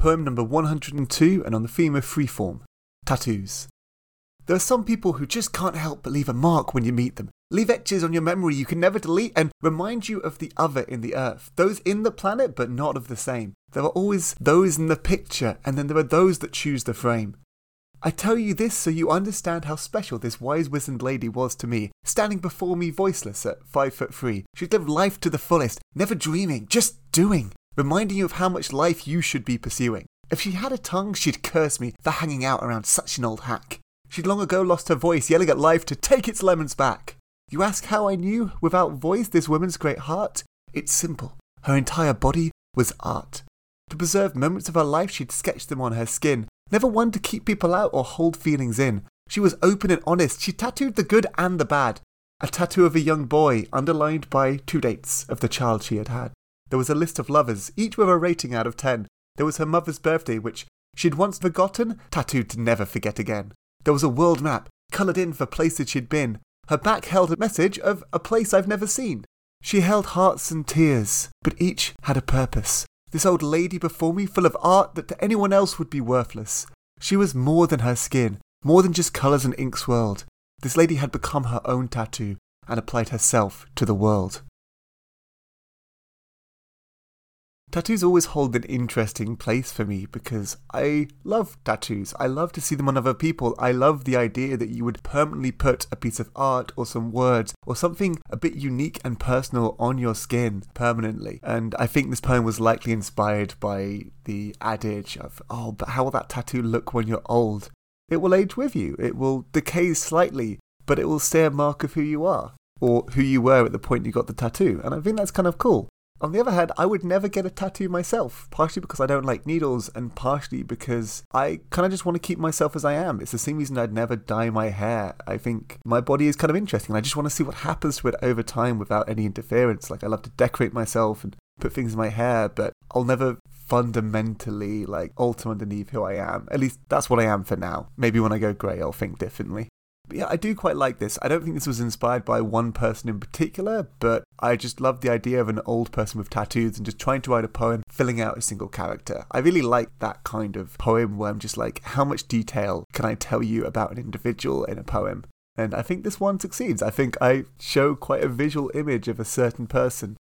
poem number 102 and on the theme of freeform tattoos. There are some people who just can't help but leave a mark when you meet them. Leave etches on your memory you can never delete and remind you of the other in the earth. Those in the planet, but not of the same. There are always those in the picture, and then there are those that choose the frame. I tell you this so you understand how special this wise wizened lady was to me, standing before me voiceless at five foot three. She'd lived life to the fullest, never dreaming, just doing, reminding you of how much life you should be pursuing. If she had a tongue, she'd curse me for hanging out around such an old hack. She'd long ago lost her voice, yelling at life to take its lemons back. You ask how I knew, without voice, this woman's great heart? It's simple. Her entire body was art. To preserve moments of her life, she'd sketched them on her skin, never one to keep people out or hold feelings in. She was open and honest. She tattooed the good and the bad. A tattoo of a young boy, underlined by two dates of the child she had had. There was a list of lovers, each with a rating out of 10. There was her mother's birthday, which she'd once forgotten, tattooed to never forget again. There was a world map, coloured in for places she'd been. Her back held a message of a place I've never seen. She held hearts and tears, but each had a purpose. This old lady before me, full of art that to anyone else would be worthless. She was more than her skin, more than just colours and ink swirled. This lady had become her own tattoo and applied herself to the world. Tattoos always hold an interesting place for me because I love tattoos. I love to see them on other people. I love the idea that you would permanently put a piece of art or some words or something a bit unique and personal on your skin permanently. And I think this poem was likely inspired by the adage of, oh, but how will that tattoo look when you're old? It will age with you. It will decay slightly, but it will stay a mark of who you are or who you were at the point you got the tattoo. And I think that's kind of cool. On the other hand, I would never get a tattoo myself, partially because I don't like needles, and partially because I kind of just want to keep myself as I am. It's the same reason I'd never dye my hair. I think my body is kind of interesting, and I just want to see what happens to it over time without any interference. Like, I love to decorate myself and put things in my hair, but I'll never fundamentally like alter underneath who I am. At least that's what I am for now. Maybe when I go grey, I'll think differently. But yeah, I do quite like this. I don't think this was inspired by one person in particular, but I just love the idea of an old person with tattoos and just trying to write a poem filling out a single character. I really like that kind of poem where I'm just like, how much detail can I tell you about an individual in a poem? And I think this one succeeds. I think I show quite a visual image of a certain person